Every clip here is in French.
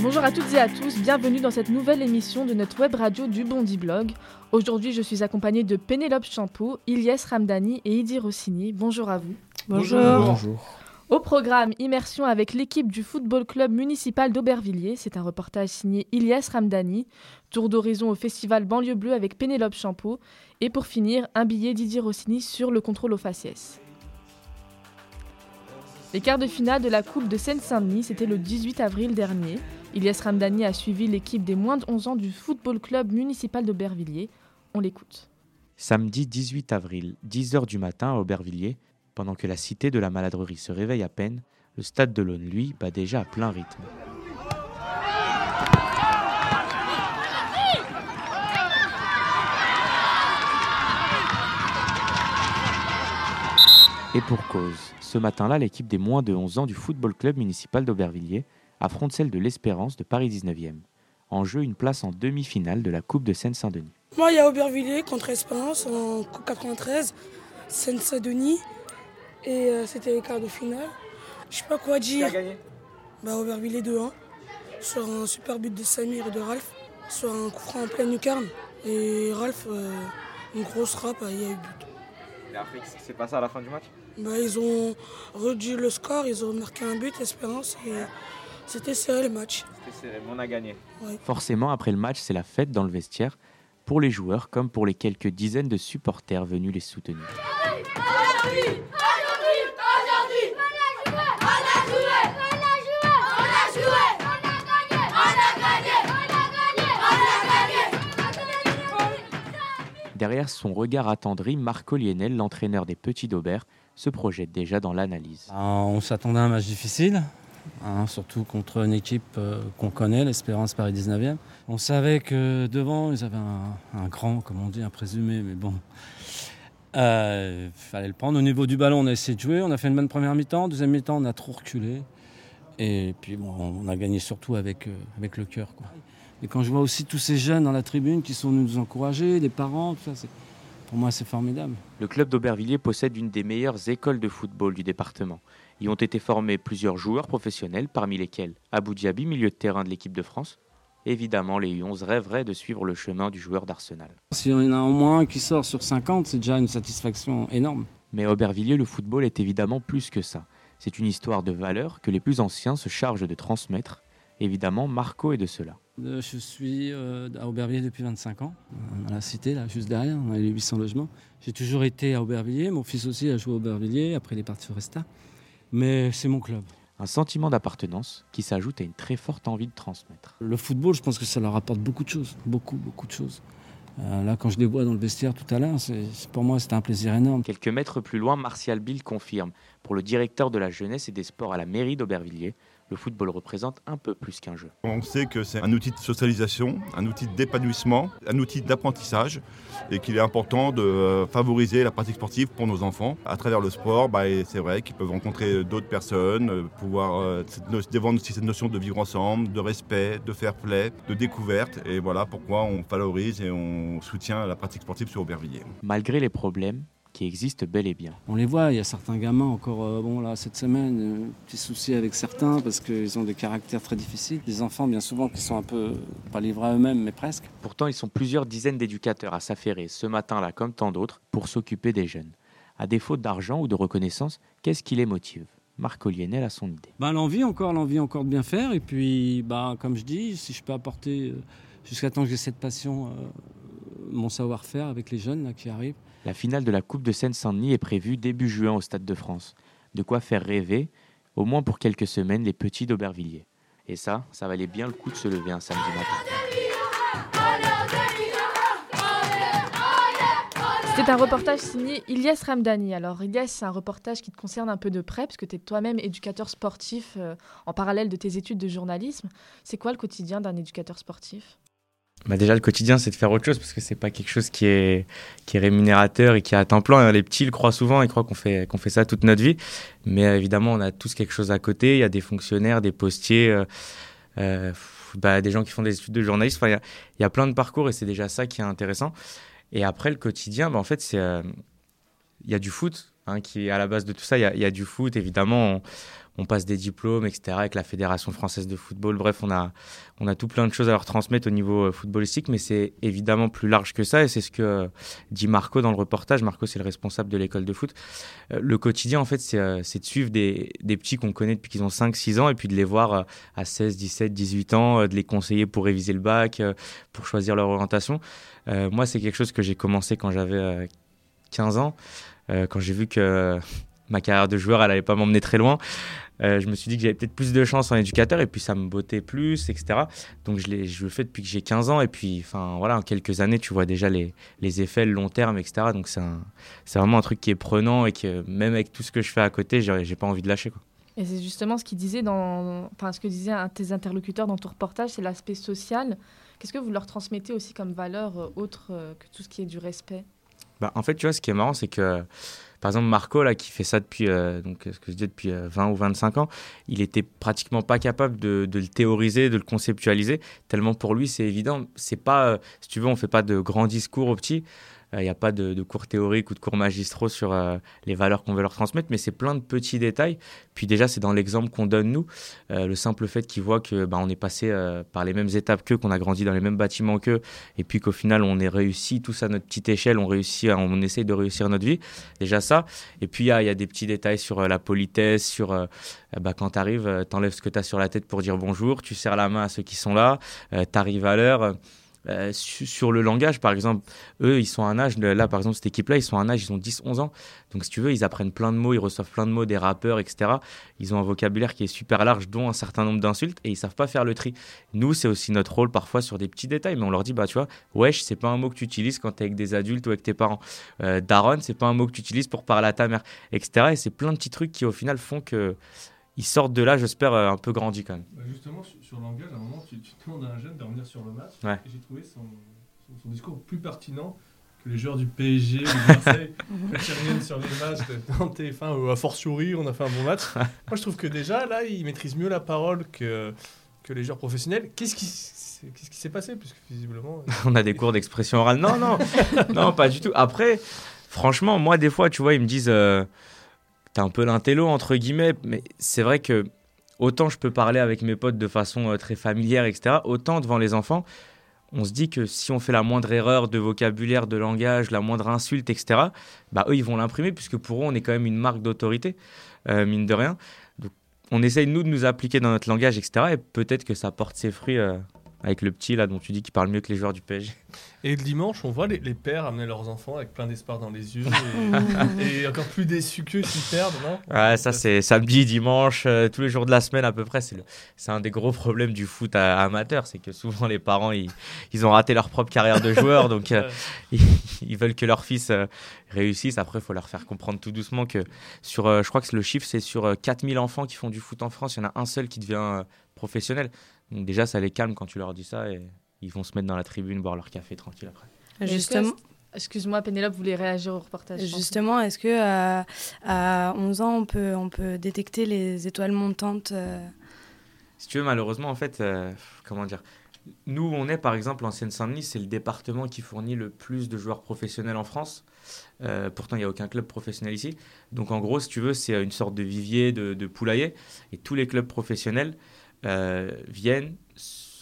Bonjour à toutes et à tous, bienvenue dans cette nouvelle émission de notre web radio du Bondi Blog. Aujourd'hui, je suis accompagnée de Pénélope Champeau, Ilyes Ramdani et Idi Rossini. Bonjour à vous. Bonjour. Bonjour. Au programme, immersion avec l'équipe du football club municipal d'Aubervilliers. C'est un reportage signé Ilyes Ramdani. Tour d'horizon au festival Banlieue Bleue avec Pénélope Champeau. Et pour finir, un billet Didier Rossini sur le contrôle aux faciès. Les quarts de finale de la Coupe de Seine-Saint-Denis, c'était le 18 avril dernier. Ilyes Ramdani a suivi l'équipe des moins de 11 ans du football club municipal d'Aubervilliers. On l'écoute. Samedi 18 avril, 10h du matin à Aubervilliers, pendant que la cité de la maladrerie se réveille à peine, le stade de l'Aune, lui, bat déjà à plein rythme. Et pour cause, ce matin-là, l'équipe des moins de 11 ans du football club municipal d'Aubervilliers affronte celle de l'Espérance de Paris 19e. En jeu, une place en demi-finale de la Coupe de Seine-Saint-Denis. Moi, il y a Aubervilliers contre Espérance en Coupe 93, Seine-Saint-Denis. Et euh, c'était les quarts de finale. Je sais pas quoi dire. gagné? Bah, Aubervilliers 2-1. Sur un super but de Samir et de Ralph. Sur un coup franc en pleine lucarne. Et Ralph, euh, une grosse frappe, il y a eu but. Et après, qu'est-ce qui s'est passé à la fin du match? Bah, ils ont réduit le score, ils ont marqué un but, Espérance. Et c'était serré le match. C'était serré, mais on a gagné. Forcément, après le match, c'est la fête dans le vestiaire, pour les joueurs comme pour les quelques dizaines de supporters venus les soutenir. Derrière son regard attendri, Marco Lienel, l'entraîneur des Petits d'Aubert, se projette déjà dans l'analyse. Ben, on s'attendait à un match difficile, hein, surtout contre une équipe euh, qu'on connaît, l'Espérance Paris 19e. On savait que devant, ils avaient un, grand, comme on dit, un présumé, mais bon. Il euh, fallait le prendre. Au niveau du ballon, on a essayé de jouer. On a fait une bonne première mi-temps. Deuxième mi-temps, on a trop reculé. Et puis, bon, on a gagné surtout avec, euh, avec le cœur. Et quand je vois aussi tous ces jeunes dans la tribune qui sont venus nous encourager, les parents, tout ça, c'est- pour moi, c'est formidable. Le club d'Aubervilliers possède une des meilleures écoles de football du département. Y ont été formés plusieurs joueurs professionnels, parmi lesquels Abou Diaby, milieu de terrain de l'équipe de France. Évidemment, les U11 rêveraient de suivre le chemin du joueur d'Arsenal. S'il y en a au moins un qui sort sur 50, c'est déjà une satisfaction énorme. Mais à Aubervilliers, le football est évidemment plus que ça. C'est une histoire de valeurs que les plus anciens se chargent de transmettre. Évidemment, Marco est de cela. Euh, Je suis euh, à Aubervilliers depuis 25 ans, euh, à la cité, là, juste derrière, on a les 800 logements. J'ai toujours été à Aubervilliers, mon fils aussi a joué à Aubervilliers, après il est parti au Resta. Mais c'est mon club. Un sentiment d'appartenance qui s'ajoute à une très forte envie de transmettre. Le football, je pense que ça leur apporte beaucoup de choses, beaucoup, beaucoup de choses. Euh, là, quand je les vois dans le vestiaire tout à l'heure, pour moi, c'était un plaisir énorme. Quelques mètres plus loin, Martial Bill confirme. Pour le directeur de la jeunesse et des sports à la mairie d'Aubervilliers, le football représente un peu plus qu'un jeu. On sait que c'est un outil de socialisation, un outil d'épanouissement, un outil d'apprentissage et qu'il est important de euh, favoriser la pratique sportive pour nos enfants. À travers le sport, bah, c'est vrai qu'ils peuvent rencontrer d'autres personnes, euh, pouvoir euh, défendre aussi cette notion de vivre ensemble, de respect, de fair play, de découverte. Et voilà pourquoi on valorise et on soutient la pratique sportive sur Aubervilliers. Malgré les problèmes qui existent bel et bien. On les voit, il y a certains gamins encore, euh, bon là, cette semaine, euh, petits soucis avec certains parce qu'ils ont des caractères très difficiles. Des enfants, bien souvent, qui sont un peu, pas livrés à eux-mêmes, mais presque. Pourtant, ils sont plusieurs dizaines d'éducateurs à s'affairer, ce matin-là comme tant d'autres, pour s'occuper des jeunes. À défaut d'argent ou de reconnaissance, qu'est-ce qui les motive? Marco Lienel a son idée. Bah, l'envie encore, l'envie encore de bien faire. Et puis, bah, comme je dis, si je peux apporter, euh, jusqu'à temps que j'ai cette passion, euh, mon savoir-faire avec les jeunes là, qui arrivent. La finale de la Coupe de Seine-Saint-Denis est prévue début juin au Stade de France. De quoi faire rêver, au moins pour quelques semaines, les petits d'Aubervilliers. Et ça, ça valait bien le coup de se lever un samedi matin. C'est un reportage signé Ilyes Ramdani. Alors Ilyes, c'est un reportage qui te concerne un peu de près, parce que tu es toi-même éducateur sportif euh, en parallèle de tes études de journalisme. C'est quoi le quotidien d'un éducateur sportif? Bah déjà, le quotidien, c'est de faire autre chose parce que c'est pas quelque chose qui est, qui est rémunérateur et qui est à temps plein. Les petits le croient souvent, ils croient qu'on fait, qu'on fait ça toute notre vie. Mais euh, évidemment, on a tous quelque chose à côté. Il y a des fonctionnaires, des postiers, euh, euh, bah, des gens qui font des études de journalisme. Il y a, plein de parcours et c'est déjà ça qui est intéressant. Et après, le quotidien, bah, en fait, c'est, il y a du foot hein, qui est à la base de tout ça. Il y, a du foot, évidemment passe des diplômes, etc., avec la Fédération française de football. Bref, on a, on a tout plein de choses à leur transmettre au niveau euh, footballistique, mais c'est évidemment plus large que ça, et c'est ce que euh, dit Marco dans le reportage. Marco, c'est le responsable de l'école de foot. Euh, le quotidien, en fait, c'est de suivre des, des petits qu'on connaît depuis qu'ils ont 5-6 ans, et puis de les voir à 16, 17, 18 ans, de les conseiller pour réviser le bac, pour choisir leur orientation. moi, c'est quelque chose que j'ai commencé quand j'avais 15 ans, quand j'ai vu que ma carrière de joueur, elle n'allait pas m'emmener très loin. Euh, je me suis dit que j'avais peut-être plus de chance en éducateur et puis ça me bottait plus, etc. Donc je, le fais depuis que j'ai 15 ans et puis enfin voilà, en quelques années, tu vois déjà les, effets, le long terme, etc. Donc c'est vraiment un truc qui est prenant et que même avec tout ce que je fais à côté, j'ai pas envie de lâcher. Et c'est justement ce disait que de tes interlocuteurs dans ton reportage, c'est l'aspect social. Qu'est-ce que vous leur transmettez aussi comme valeur euh, autre euh, que tout ce qui est du respect? Bah, En fait, tu vois, ce qui est marrant, c'est que par exemple, Marco, là, qui fait ça depuis, euh, donc, ce que je dis, depuis 20 euh, ou 25 ans, il était pratiquement pas capable de, le théoriser, de le conceptualiser, tellement pour lui, c'est évident. C'est pas, euh, si tu veux, on fait pas de grands discours aux petits. Il n'y a pas de, cours théoriques ou de cours magistraux sur les valeurs qu'on veut leur transmettre, mais c'est plein de petits détails. Puis déjà, c'est dans l'exemple qu'on donne nous. le simple fait qu'ils voient que bah, on est passé par les mêmes étapes qu'eux, qu'on a grandi dans les mêmes bâtiments qu'eux, et puis qu'au final, on est réussi tous à notre petite échelle, on réussit, on essaye de réussir notre vie. Déjà ça. Et puis, il y, a, des petits détails sur euh, la politesse, sur euh, bah, quand tu arrives, euh, tu enlèves ce que tu as sur la tête pour dire bonjour, tu serres la main à ceux qui sont là, tu arrives à l'heure. Euh, sur le langage, par exemple, eux, ils sont à un âge, là, par exemple, cette équipe-là, ils sont à un âge, ils ont 10-11 ans. Donc, si tu veux, ils apprennent plein de mots, ils reçoivent plein de mots des rappeurs, etc. Ils ont un vocabulaire qui est super large, dont un certain nombre d'insultes, et ils savent pas faire le tri. Nous, c'est aussi notre rôle parfois sur des petits détails, mais on leur dit, bah, tu vois, wesh, c'est pas un mot que tu utilises quand tu es avec des adultes ou avec tes parents. Euh, Daron, c'est pas un mot que tu utilises pour parler à ta mère, etc. Et c'est plein de petits trucs qui, au final, font que ils sortent de là, j'espère, euh, un peu grandis quand même. Bah, justement, sur, le langage, à un moment, tu, demandes à un jeune de revenir sur le match. Et j'ai trouvé son, son, discours plus pertinent que les joueurs du PSG ou du Marseille qui reviennent sur les matchs en TF1 ou à fortiori, on a fait un bon match. Moi, je trouve que déjà, là, ils maîtrisent mieux la parole que, que les joueurs professionnels. Qu'est-ce qui Qu'est-ce qui s'est passé? Puisque visiblement. On a des cours d'expression orale. Non, non, non, pas du tout. Après, franchement, moi, des fois, tu vois, ils me disent euh, T'es un peu l'intello, entre guillemets. Mais c'est vrai que autant je peux parler avec mes potes de façon euh, très familière, etc., autant devant les enfants, on se dit que si on fait la moindre erreur de vocabulaire, de langage, la moindre insulte, etc., bah, eux, ils vont l'imprimer, puisque pour eux, on est quand même une marque d'autorité, euh, mine de rien. Donc, on essaye, nous, de nous appliquer dans notre langage, etc., et peut-être que ça porte ses fruits euh, avec le petit, là, dont tu dis qu'il parle mieux que les joueurs du PSG. Et le dimanche, on voit les, pères amener leurs enfants avec plein d'espoir dans les yeux et, encore plus déçus qu'eux s'ils perdent, non? Ouais, ça c'est samedi, dimanche, euh, tous les jours de la semaine à peu près. C'est un des gros problèmes du foot amateur, c'est que souvent les parents ils, ils, ont raté leur propre carrière de joueur, donc euh, ils, veulent que leur fils euh, réussisse. Après, il faut leur faire comprendre tout doucement que sur, je crois que le chiffre c'est sur 4000 enfants qui font du foot en France, il y en a un seul qui devient professionnel. Donc déjà, ça les calme quand tu leur dis ça et ils vont se mettre dans la tribune, boire leur café tranquille après. Justement. Excuse-moi, Pénélope voulait réagir au reportage. Justement, est-ce que à, à, 11 ans, on peut, on peut détecter les étoiles montantes euh? Si tu veux, malheureusement, en fait, euh, comment dire Nous, on est par exemple en Seine-Saint-Denis, c'est le département qui fournit le plus de joueurs professionnels en France. Euh, pourtant, il n'y a aucun club professionnel ici. Donc, en gros, si tu veux, c'est une sorte de vivier, de, de poulailler. Et tous les clubs professionnels viennent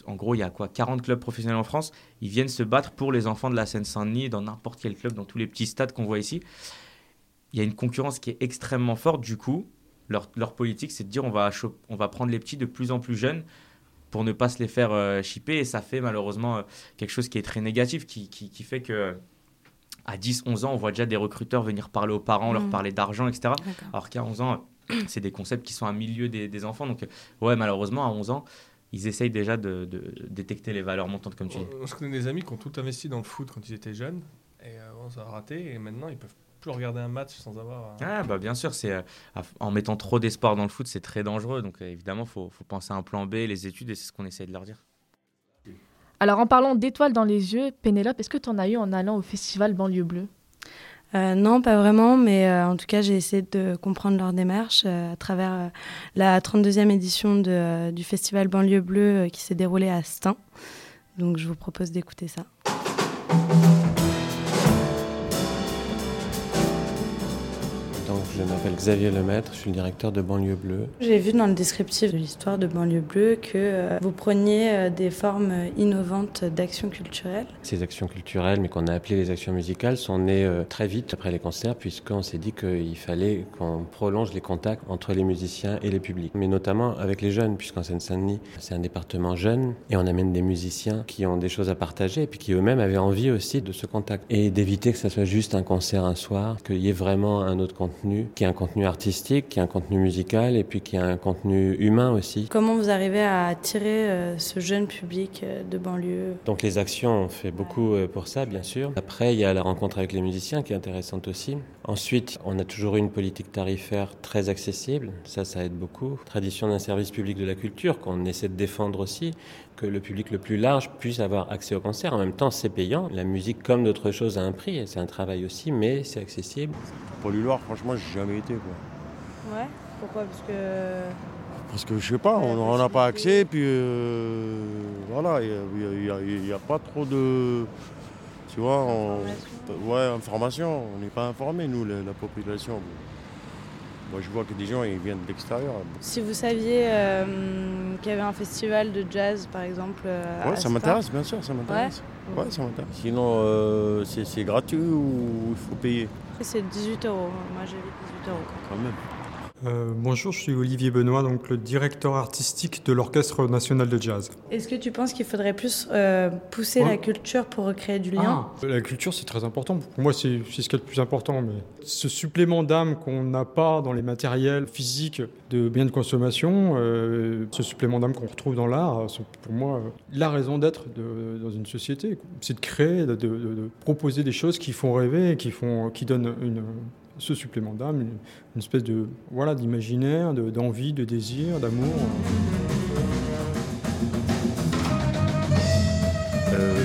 en gros, il y a quoi 40 clubs professionnels en France. Ils viennent se battre pour les enfants de la Seine-Saint-Denis, dans n'importe quel club, dans tous les petits stades qu'on voit ici. Il y a une concurrence qui est extrêmement forte. Du coup, leur, politique, c'est de dire on va, on va prendre les petits de plus en plus jeunes pour ne pas se les faire euh, chipper. Et ça fait malheureusement euh, quelque chose qui est très négatif, qui, fait que à 10, 11 ans, on voit déjà des recruteurs venir parler aux parents, leur mmh. parler d'argent, etc. Alors qu'à 11 ans, c'est des concepts qui sont à milieu des, des enfants. Donc, ouais, malheureusement, à 11 ans, ils essayent déjà de, détecter les valeurs montantes, comme tu dis. Je connais des amis qui ont tout investi dans le foot quand ils étaient jeunes, et euh, ça a raté, et maintenant ils peuvent plus regarder un match sans avoir. Ah, bah bien sûr, c'est euh, en mettant trop d'espoir dans le foot, c'est très dangereux. Donc euh, évidemment, il faut, faut, penser à un plan B, les études, et c'est ce qu'on essaie de leur dire. Alors en parlant d'étoiles dans les yeux, Pénélope, est-ce que tu en as eu en allant au festival Banlieue Bleue? euh, non, pas vraiment, mais euh, en tout cas, j'ai essayé de comprendre leur démarche euh, à travers la 32e édition du Festival Banlieue Bleue qui s'est déroulé à Stein. Donc, je vous propose d'écouter ça. Je m'appelle Xavier Lemaître, je suis le directeur de Banlieue Bleue. J'ai vu dans le descriptif de l'histoire de Banlieue Bleue que euh, vous preniez euh, des formes innovantes d'action culturelle. Ces actions culturelles, mais qu'on a appelées les actions musicales, sont nées euh, très vite après les concerts, puisqu'on s'est dit qu'il fallait qu'on prolonge les contacts entre les musiciens et les publics, mais notamment avec les jeunes, puisqu'en Seine-Saint-Denis, c'est un département jeune, et on amène des musiciens qui ont des choses à partager, et puis qui eux-mêmes avaient envie aussi de ce contact, et d'éviter que ça soit juste un concert un soir, qu'il y ait vraiment un autre contenu, qui est un contenu artistique, qui est un contenu musical et puis qui a un contenu humain aussi. Comment vous arrivez à attirer euh, ce jeune public euh, de banlieue? Donc les actions, on fait beaucoup euh, pour ça, bien sûr. Après, il y a la rencontre avec les musiciens qui est intéressante aussi. Ensuite, on a toujours eu une politique tarifaire très accessible. Ça, ça aide beaucoup. Tradition d'un service public de la culture qu'on essaie de défendre aussi que le public le plus large puisse avoir accès au concert. En même temps, c'est payant. La musique, comme d'autres choses, a un prix. C'est un travail aussi, mais c'est accessible. Pour l'Uloir, franchement, j'ai jamais été. Quoi. Ouais Pourquoi? Parce que. Parce que je sais pas, on n'en a pas accès, puis euh, voilà, il n'y a, pas trop de. Tu vois, on, ouais, information. On n'est pas informé, nous, la population. Moi, je vois que des gens ils viennent de l'extérieur. Si vous saviez euh, qu'il y avait un festival de jazz, par exemple. Euh, ouais, ça m'intéresse, bien sûr, ça m'intéresse. Ouais, ça m'intéresse. Sinon, euh, c'est gratuit ou il faut payer? C'est 18 euros. Moi, j'ai 18 euros. Quand même. Euh, bonjour, je suis Olivier Benoît, donc le directeur artistique de l'Orchestre national de jazz. Est-ce que tu penses qu'il faudrait plus euh, pousser la culture pour recréer du lien? Ah, La culture, c'est très important. Pour moi, c'est ce qui est le plus important. Mais ce supplément d'âme qu'on n'a pas dans les matériels physiques de biens de consommation, euh, ce supplément d'âme qu'on retrouve dans l'art, c'est pour moi la raison d'être dans une société. C'est de créer, de, de, proposer des choses qui font rêver, qui, font, qui donnent une ce supplément d'âme, une, espèce de voilà d'imaginaire, d'envie, de, désir, d'amour.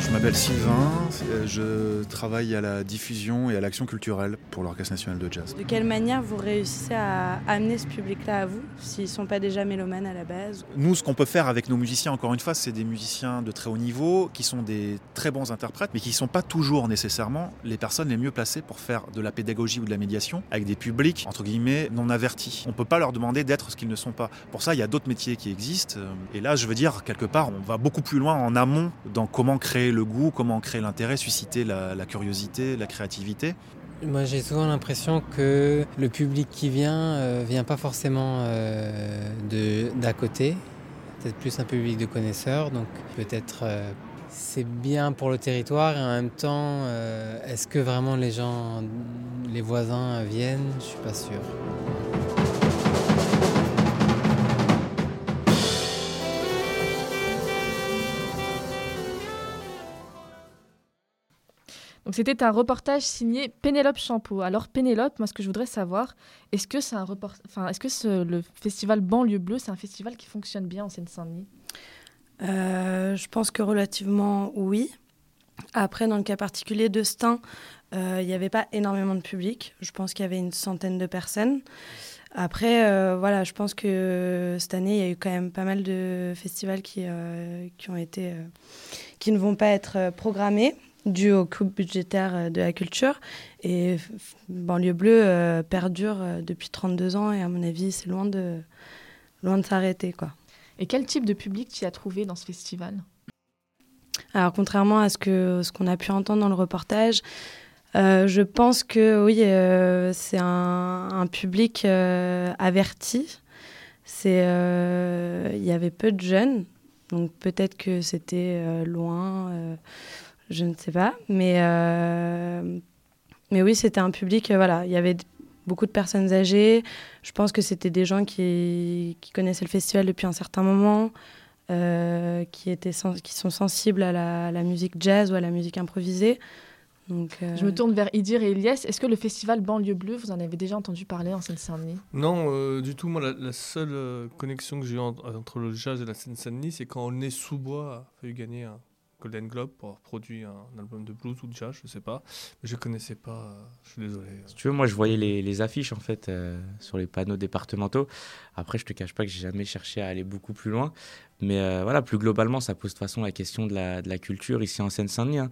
Je m'appelle Sylvain, euh, je travaille à la diffusion et à l'action culturelle pour l'Orchestre national de jazz. De quelle manière vous réussissez à amener ce public-là à vous, s'ils ne sont pas déjà mélomanes à la base Nous, ce qu'on peut faire avec nos musiciens, encore une fois, c'est des musiciens de très haut niveau, qui sont des très bons interprètes, mais qui ne sont pas toujours nécessairement les personnes les mieux placées pour faire de la pédagogie ou de la médiation avec des publics, entre guillemets, non avertis. On ne peut pas leur demander d'être ce qu'ils ne sont pas. Pour ça, il y a d'autres métiers qui existent. Et là, je veux dire, quelque part, on va beaucoup plus loin en amont dans comment créer le goût, comment créer l'intérêt, susciter la, curiosité, la créativité. Moi, j'ai souvent l'impression que le public qui vient euh, vient pas forcément euh, d'à côté, peut-être plus un public de connaisseurs, donc peut-être euh, c'est bien pour le territoire et en même temps, est-ce que vraiment les gens, les voisins viennent? Je suis pas sûr. C'était un reportage signé Pénélope Champeau. Alors Pénélope, moi ce que je voudrais savoir, est-ce que c'est un report... enfin, est-ce que le festival Banlieue Bleue, c'est un festival qui fonctionne bien en Seine-Saint-Denis? Euh, Je pense que relativement oui. Après, dans le cas particulier de Stein, euh, il n'y avait pas énormément de public. Je pense qu'il y avait une centaine de personnes. Après, euh, voilà, je pense que cette année, il y a eu quand même pas mal de festivals qui, qui ont été, qui ne vont pas être programmés dû aux coupes budgétaires euh, de la culture. Et Banlieue Bleue euh, perdure euh, depuis 32 ans et à mon avis, c'est loin de, loin de s'arrêter. quoi. Et quel type de public tu as trouvé dans ce festival? Alors, contrairement à ce qu'on ce qu'on a pu entendre dans le reportage, je pense que oui, c'est un, un, public averti. Il y avait peu de jeunes, donc peut-être que c'était loin je ne sais pas. Mais, euh, mais oui, c'était un public, euh, voilà, il y avait beaucoup de personnes âgées. Je pense que c'était des gens qui, qui, connaissaient le festival depuis un certain moment, euh, qui, étaient qui sont sensibles à la, musique jazz ou à la musique improvisée. Donc, Je me tourne vers Idir et Elias. Est-ce que le festival Banlieue Bleue, vous en avez déjà entendu parler en Seine-Saint-Denis? Non, du tout. Moi, la, seule connexion que j'ai eue entre le jazz et la Seine-Saint-Denis, c'est quand on est sous bois a fallu gagner un Golden Globe pour avoir produit un, album de blues ou de jazz, je sais pas. Mais je connaissais pas, je suis désolé. Si tu veux, moi je voyais les, affiches en fait sur les panneaux départementaux. Après, je te cache pas que j'ai jamais cherché à aller beaucoup plus loin. Mais voilà, plus globalement, ça pose de toute façon la question de la, de la culture ici en Seine-Saint-Denis. Hein.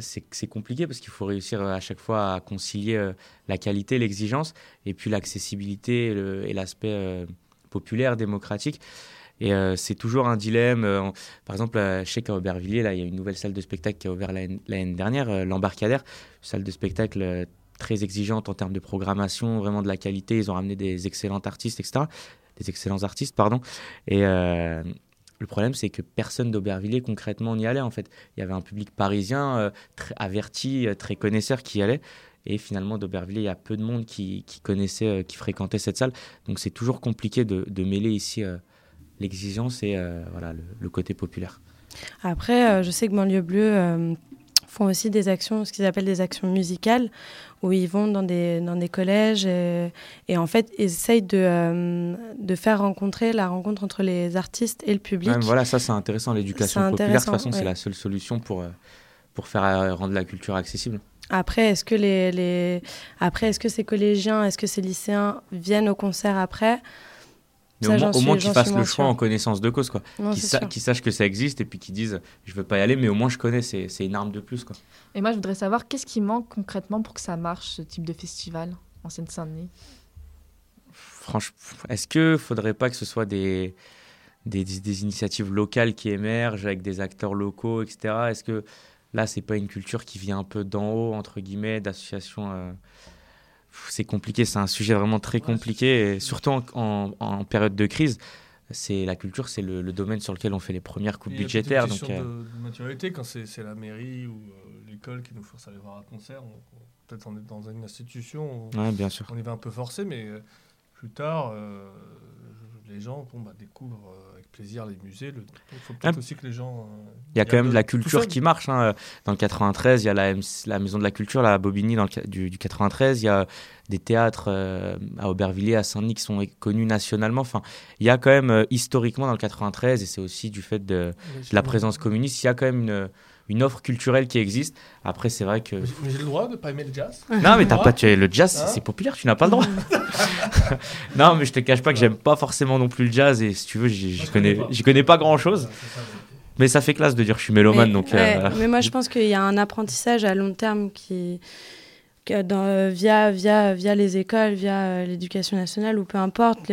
c'est compliqué parce qu'il faut réussir à chaque fois à concilier la qualité, l'exigence, et puis l'accessibilité et l'aspect populaire, démocratique. Et euh, c'est toujours un dilemme. Euh, par exemple, euh, je sais qu'à Aubervilliers, là, il y a une nouvelle salle de spectacle qui a ouvert l'année dernière, l'Embarcadère, salle de spectacle très exigeante en termes de programmation, vraiment de la qualité. Ils ont ramené des excellents artistes, etc. Des excellents artistes, pardon. Et le problème, c'est que personne d'Aubervilliers concrètement n'y allait. En fait, il y avait un public parisien très averti, très connaisseur qui y allait. Et finalement, d'Aubervilliers, il y a peu de monde qui, connaissait, qui fréquentait cette salle. Donc c'est toujours compliqué de mêler ici l'exigence et euh, voilà, le, côté populaire. Après, euh, je sais que Banlieue Bleue euh, font aussi des actions, ce qu'ils appellent des actions musicales, où ils vont dans des, dans des collèges et, en fait essayent de, de faire rencontrer la rencontre entre les artistes et le public. voilà, ça c'est intéressant, l'éducation populaire, de toute façon c'est la seule solution pour, pour faire rendre la culture accessible. Après, est-ce que les, les... après, est-ce que ces collégiens, est-ce que ces lycéens viennent au concert après? Mais au, moins, qu'ils fassent le choix en connaissance de cause, quoi. Qu'ils sachent que ça existe et puis qu'ils disent je veux pas y aller, mais au moins je connais, c'est une arme de plus, quoi. Et moi, je voudrais savoir qu'est-ce qui manque concrètement pour que ça marche, ce type de festival en Seine-Saint-Denis? Franchement, est-ce que faudrait pas que ce soit des, des, des, initiatives locales qui émergent avec des acteurs locaux, etc. Est-ce que là, c'est pas une culture qui vient un peu d'en haut, entre guillemets, d'associations euh, c'est compliqué, c'est un sujet vraiment très compliqué, et surtout en, période de crise. C'est la culture, c'est le, domaine sur lequel on fait les premières coupes budgétaires. Donc, euh, de, de, maturité, quand c'est la mairie ou euh, l'école qui nous force à aller voir un concert, peut-être on est dans une institution, on, bien sûr. on y va un peu forcé, mais euh, plus tard, les gens bon, bah, découvrent plaisir les musées. Il faut peut-être aussi que les gens. il y a quand même de la culture qui marche. Hein. Dans le 93, il y a la, la, Maison de la Culture, la Bobigny dans le, du, du 93. Il y a des théâtres euh, à Aubervilliers, à Saint-Denis qui sont connus nationalement. Enfin, il y a quand même euh, historiquement dans le 93, et c'est aussi du fait de, la présence communiste, il y a quand même une, une offre culturelle qui existe. Après, c'est vrai que. Mais j'ai le droit de pas aimer le jazz. Non, mais t'as pas, tu, le jazz, c'est hein populaire, tu n'as pas le droit. non, mais je te cache pas que j'aime pas forcément non plus le jazz, et si tu veux, j'y connais, j'y connais pas grand chose. Mais ça fait classe de dire que je suis mélomane. Mais, donc, euh, mais moi, je pense qu'il y a un apprentissage à long terme qui, dans, euh, via, via, via les écoles, via euh, l'éducation nationale ou peu importe,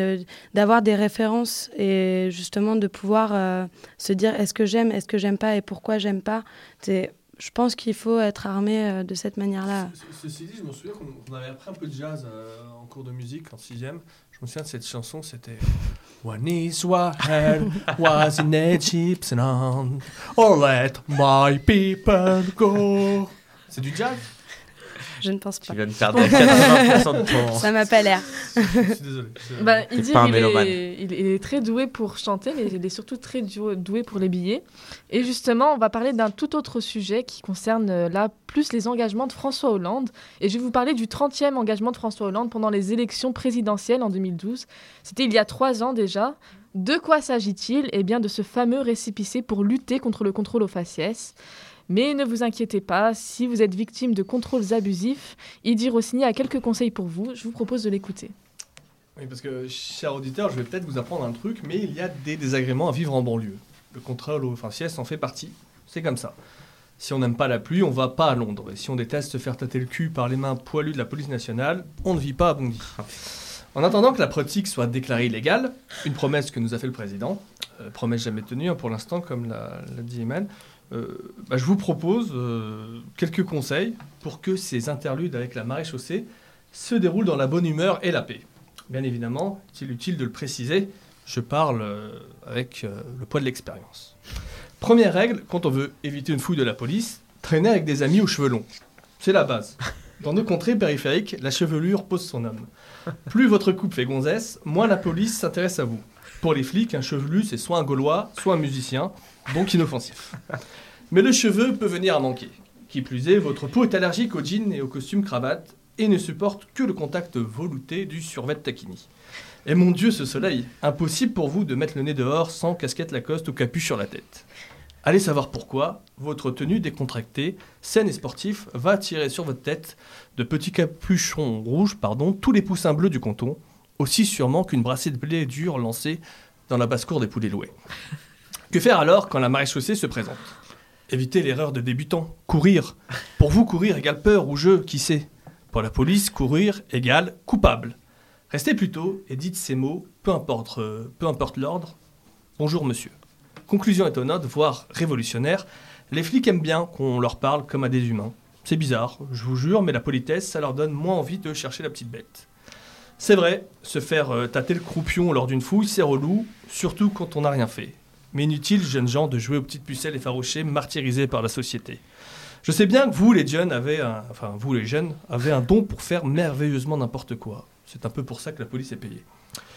d'avoir des références et justement de pouvoir euh, se dire est-ce que j'aime, est-ce que j'aime pas et pourquoi j'aime pas. Je pense qu'il faut être armé de cette manière-là. Ceci dit, je me souviens qu'on avait appris un peu de jazz en cours de musique en sixième. Je me souviens de cette chanson, c'était When Israel was in Egyptian, oh let my people go. C'est du jazz? Je ne pense pas. Tu viens de perdre 80% de ton. Ça m'a pas l'air. je suis désolé. Bah, il, dit il, est, il, est, très doué pour chanter, mais il est surtout très doué pour les billets. Et justement, on va parler d'un tout autre sujet qui concerne euh, là plus les engagements de François Hollande. Et je vais vous parler du 30e engagement de François Hollande pendant les élections présidentielles en 2012. C'était il y a trois ans déjà. De quoi s'agit-il? Eh bien, de ce fameux récipicé pour lutter contre le contrôle aux faciès. Mais ne vous inquiétez pas, si vous êtes victime de contrôles abusifs, Idir Rossini a quelques conseils pour vous. Je vous propose de l'écouter. Oui, parce que, cher auditeur, je vais peut-être vous apprendre un truc, mais il y a des désagréments à vivre en banlieue. Le contrôle aux faciès en fait partie. C'est comme ça. Si on n'aime pas la pluie, on va pas à Londres. Et si on déteste se faire tâter le cul par les mains poilues de la police nationale, on ne vit pas à Bondy. En attendant que la pratique soit déclarée illégale, une promesse que nous a fait le président, euh, promesse jamais tenue hein, pour l'instant, comme l'a dit Eman, euh, bah, je vous propose euh, quelques conseils pour que ces interludes avec la marée chaussée se déroulent dans la bonne humeur et la paix. Bien évidemment, il est utile de le préciser, je parle euh, avec le poids de l'expérience. Première règle, quand on veut éviter une fouille de la police, traîner avec des amis aux cheveux longs. C'est la base. Dans nos contrées périphériques, la chevelure pose son homme. Plus votre coupe fait gonzesse, moins la police s'intéresse à vous. Pour les flics, un chevelu, c'est soit un Gaulois, soit un musicien, donc inoffensif. Mais le cheveu peut venir à manquer. Qui plus est, votre peau est allergique aux jeans et aux costumes cravates et ne supporte que le contact velouté du survêt taquini. Et mon Dieu, ce soleil Impossible pour vous de mettre le nez dehors sans casquette Lacoste ou capuche sur la tête. Allez savoir pourquoi votre tenue décontractée, saine et sportive, va tirer sur votre tête de petits capuchons rouges, pardon, tous les poussins bleus du canton, aussi sûrement qu'une brassée de blé dur lancée dans la basse-cour des poulets loués. Que faire alors quand la maréchaussée se présente? Éviter l'erreur de débutant, courir. Pour vous, courir égale peur ou jeu, qui sait? Pour la police, courir égale coupable. Restez plutôt et dites ces mots, peu importe, euh, peu importe l'ordre. Bonjour monsieur. Conclusion étonnante, voire révolutionnaire, les flics aiment bien qu'on leur parle comme à des humains. C'est bizarre, je vous jure, mais la politesse, ça leur donne moins envie de chercher la petite bête. C'est vrai, se faire euh, tâter le croupion lors d'une fouille, c'est relou, surtout quand on n'a rien fait. Mais inutile, jeunes gens, de jouer aux petites pucelles effarouchées, martyrisées par la société. Je sais bien que vous, les jeunes, avez un, enfin vous, les jeunes, avez un don pour faire merveilleusement n'importe quoi. C'est un peu pour ça que la police est payée.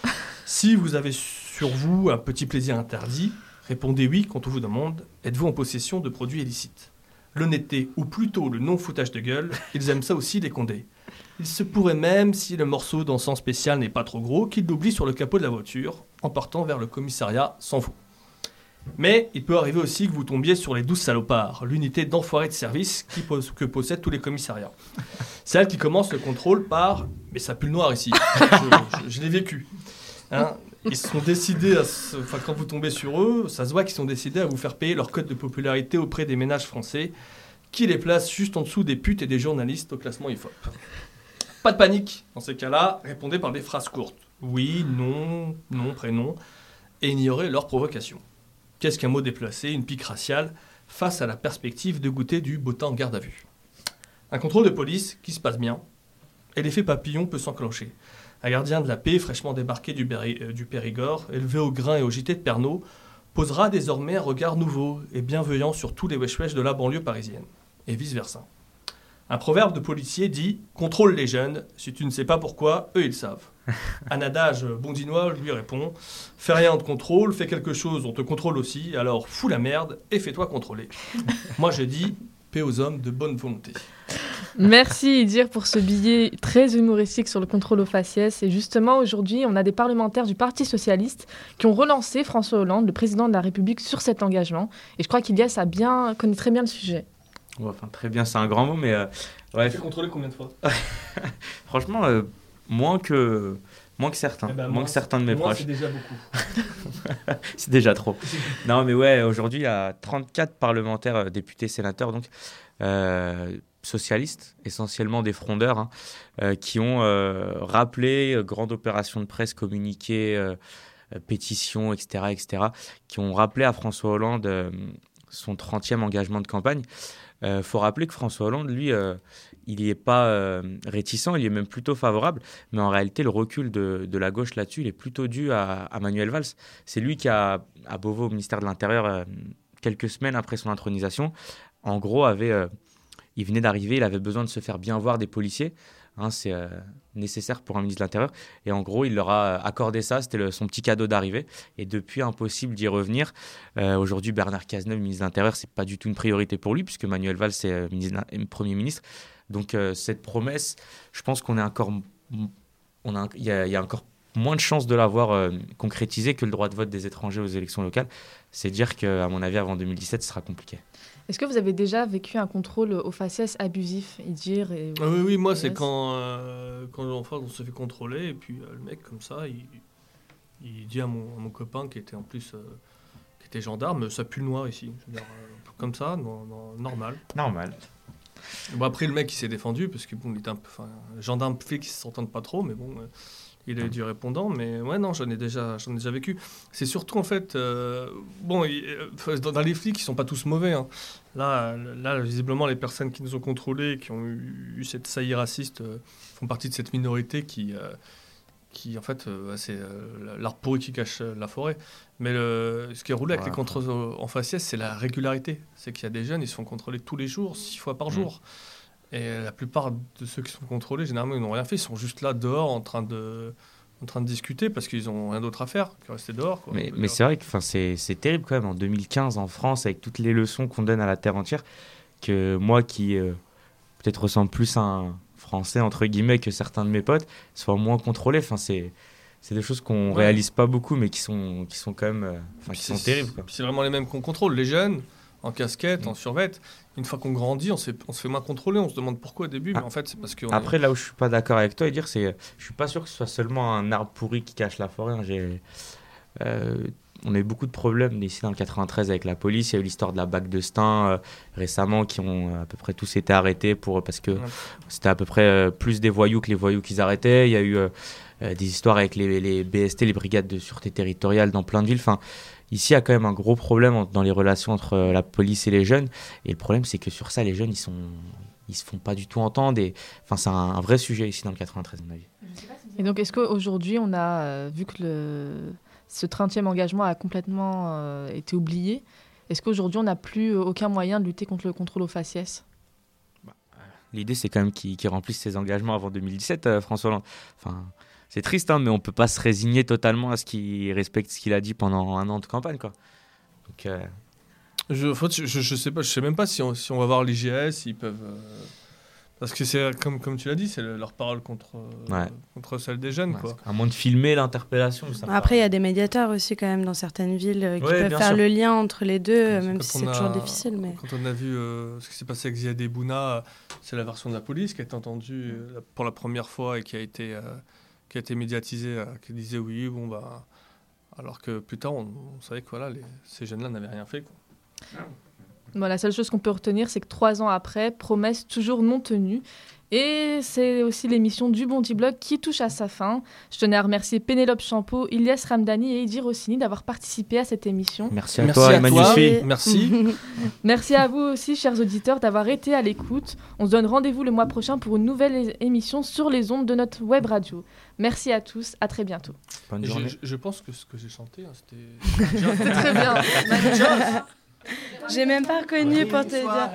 Si vous avez sur vous un petit plaisir interdit, Répondez oui quand on vous demande êtes-vous en possession de produits illicites? L'honnêteté, ou plutôt le non-foutage de gueule, ils aiment ça aussi les condés. Il se pourrait même, si le morceau d'encens spécial n'est pas trop gros, qu'ils l'oublient sur le capot de la voiture en partant vers le commissariat sans vous. Mais il peut arriver aussi que vous tombiez sur les douze salopards, l'unité d'enfoirés de service qui que possèdent tous les commissariats. Celle qui commence le contrôle par Mais ça pue le noir ici. Je, l'ai vécu. Hein ils sont décidés à enfin, quand vous tombez sur eux, ça se voit qu'ils sont décidés à vous faire payer leur code de popularité auprès des ménages français, qui les placent juste en dessous des putes et des journalistes au classement IFOP. Pas de panique, dans ces cas-là, répondez par des phrases courtes. Oui, non, non, prénom, et ignorez leur provocation. Qu'est-ce qu'un mot déplacé, une pique raciale, face à la perspective de goûter du beau temps en garde à vue? Un contrôle de police qui se passe bien, et l'effet papillon peut s'enclencher. Un gardien de la paix, fraîchement débarqué euh, du, Périgord, élevé au grain et au JT de Pernod, posera désormais un regard nouveau et bienveillant sur tous les wesh de la banlieue parisienne, et vice-versa. Un proverbe de policier dit Contrôle les jeunes, si tu ne sais pas pourquoi, eux ils savent. Un adage bondinois lui répond Fais rien de contrôle, fais quelque chose, on te contrôle aussi, alors fous la merde et fais-toi contrôler. Moi je dis Paix aux hommes de bonne volonté. Merci Idir pour ce billet très humoristique sur le contrôle aux faciès. Et justement, aujourd'hui, on a des parlementaires du Parti socialiste qui ont relancé François Hollande, le président de la République, sur cet engagement. Et je crois qu'Ilias a bien, connaît très bien le sujet. enfin, très bien, c'est un grand mot, mais... Euh, ouais. Tu contrôlé combien de fois? Franchement, euh, moins que... Moins que certains, eh ben, moins, que certains de mes proches. C'est déjà beaucoup. c'est déjà trop. non, mais ouais, aujourd'hui, il y a 34 parlementaires, euh, députés, sénateurs, donc, euh, socialistes, essentiellement des frondeurs, hein, euh, qui ont euh, rappelé, grande opération de presse, communiqué, pétition, etc., etc., qui ont rappelé à François Hollande son 30e engagement de campagne. Il faut rappeler que François Hollande, lui, il n'y est pas réticent, il y est même plutôt favorable, mais en réalité, le recul de, la gauche là-dessus, il est plutôt dû à, Manuel Valls. C'est lui qui a, à Beauvau, au ministère de l'Intérieur, quelques semaines après son intronisation, en gros, avait il venait d'arriver, il avait besoin de se faire bien voir des policiers. Hein, c'est euh, nécessaire pour un ministre de l'Intérieur. Et en gros, il leur a accordé ça, c'était son petit cadeau d'arrivée. Et depuis, impossible d'y revenir. Euh, aujourd'hui, Bernard Cazeneuve, ministre de l'Intérieur, c'est pas du tout une priorité pour lui, puisque Manuel Valls, euh, Premier ministre. Donc, cette promesse, je pense qu'on est encore. On a, il, y a, il y a encore moins de chances de l'avoir concrétisée que le droit de vote des étrangers aux élections locales. C'est dire qu'à mon avis, avant 2017, ce sera compliqué. Est-ce que vous avez déjà vécu un contrôle au faciès abusif et dire et... Ah oui, oui, moi c'est quand, euh, quand enfin, on se fait contrôler et puis euh, le mec comme ça, il, il dit à mon, mon, copain qui était en plus euh, qui était gendarme, ça pue le noir ici. comme ça, normal. Normal. Bon, après le mec il s'est défendu parce que bon, il était un peu, gendarme flic, ils s'entendent pas trop, mais bon il a eu du répondant, mais ouais, non, j'en ai déjà, ai déjà vécu. C'est surtout en fait, euh, bon, euh, dans, les flics, ils sont pas tous mauvais. Hein. Là, là, visiblement, les personnes qui nous ont contrôlés, qui ont eu, cette saillie raciste, euh, font partie de cette minorité qui, qui en fait, c'est l'arbre pourri qui cache la forêt. Mais le, ce qui est roulé avec les contrôles en faciès, c'est la régularité. C'est qu'il y a des jeunes, ils se font contrôler tous les jours, six fois par mmh. jour. Et la plupart de ceux qui sont contrôlés, généralement, ils n'ont rien fait. Ils sont juste là, dehors, en train de, en train de discuter parce qu'ils n'ont rien d'autre à faire que rester dehors. Mais, mais c'est vrai que c'est terrible quand même, en 2015, en France, avec toutes les leçons qu'on donne à la Terre entière, que moi qui euh, peut-être ressemble plus à un Français, entre guillemets, que certains de mes potes, soient moins contrôlés. Enfin, c'est c'est des choses qu'on réalise pas beaucoup, mais qui sont, qui sont quand même euh, qui sont terribles. C'est vraiment les mêmes qu'on contrôle. Les jeunes, en casquette, en survêt. Une fois qu'on grandit, on, se fait moins contrôler. On se demande pourquoi au début, mais en fait, c'est parce que. Après, là où je suis pas d'accord avec toi et dire, c'est, je suis pas sûr que ce soit seulement un arbre pourri qui cache la forêt. Hein. J'ai, euh, on a eu beaucoup de problèmes ici dans le 93 avec la police. Il y a eu l'histoire de la bague de Stein euh, récemment qui ont à peu près tous été arrêtés pour, parce que c'était à peu près euh, plus des voyous que les voyous qu'ils arrêtaient. Il y a eu des histoires avec les, les, BST, les brigades de sûreté territoriale dans plein de villes. Enfin, Ici, il y a quand même un gros problème dans les relations entre euh, la police et les jeunes. Et le problème, c'est que sur ça, les jeunes, ils sont, ils se font pas du tout entendre. Et enfin, c'est un, vrai sujet ici dans le 93, à mon avis. Et donc, est-ce qu'aujourd'hui, on a euh, vu que le, ce 30e engagement a complètement euh, été oublié Est-ce qu'aujourd'hui, on n'a plus aucun moyen de lutter contre le contrôle aux faciès? Bah, L'idée, c'est quand même qu'ils remplissent ses engagements avant 2017, François Hollande. Enfin, c'est triste, hein, mais on peut pas se résigner totalement à ce qu'il respecte ce qu'il a dit pendant un an de campagne, quoi. Donc, euh, je, je, je, sais pas, je sais même pas si on, si on va voir l'IGS, ils peuvent. Euh, parce que c'est comme, comme tu l'as dit, c'est leur parole contre, contre celle des jeunes. quoi. À moins de filmer l'interpellation. Après, il y a des médiateurs aussi, quand même, dans certaines villes euh, qui peuvent faire le lien entre les deux, même si c'est toujours difficile. Mais... Quand on a vu ce qui s'est passé avec Ziad Bouna, c'est la version de la police qui a été entendue pour la première fois et qui a été qui a été médiatisé, euh, qui disait oui, bon, bah. Alors que plus tard, on, savait que voilà, les, ces jeunes-là n'avaient rien fait. Quoi. Bon, la seule chose qu'on peut retenir, c'est que trois ans après, promesse toujours non tenue. Et c'est aussi l'émission du Bondi Blog qui touche à sa fin. Je tenais à remercier Pénélope Champeau, Ilyes Ramdani et Eddie Rossini d'avoir participé à cette émission. Merci à toi, Emmanuel. Merci. Merci à vous aussi, chers auditeurs, d'avoir été à l'écoute. On se donne rendez-vous le mois prochain pour une nouvelle émission sur les ondes de notre web radio. Merci à tous, à très bientôt. Bonne journée. Je, pense que ce que j'ai chanté, hein, c'était très bien. J'ai même pas reconnu pour te dire.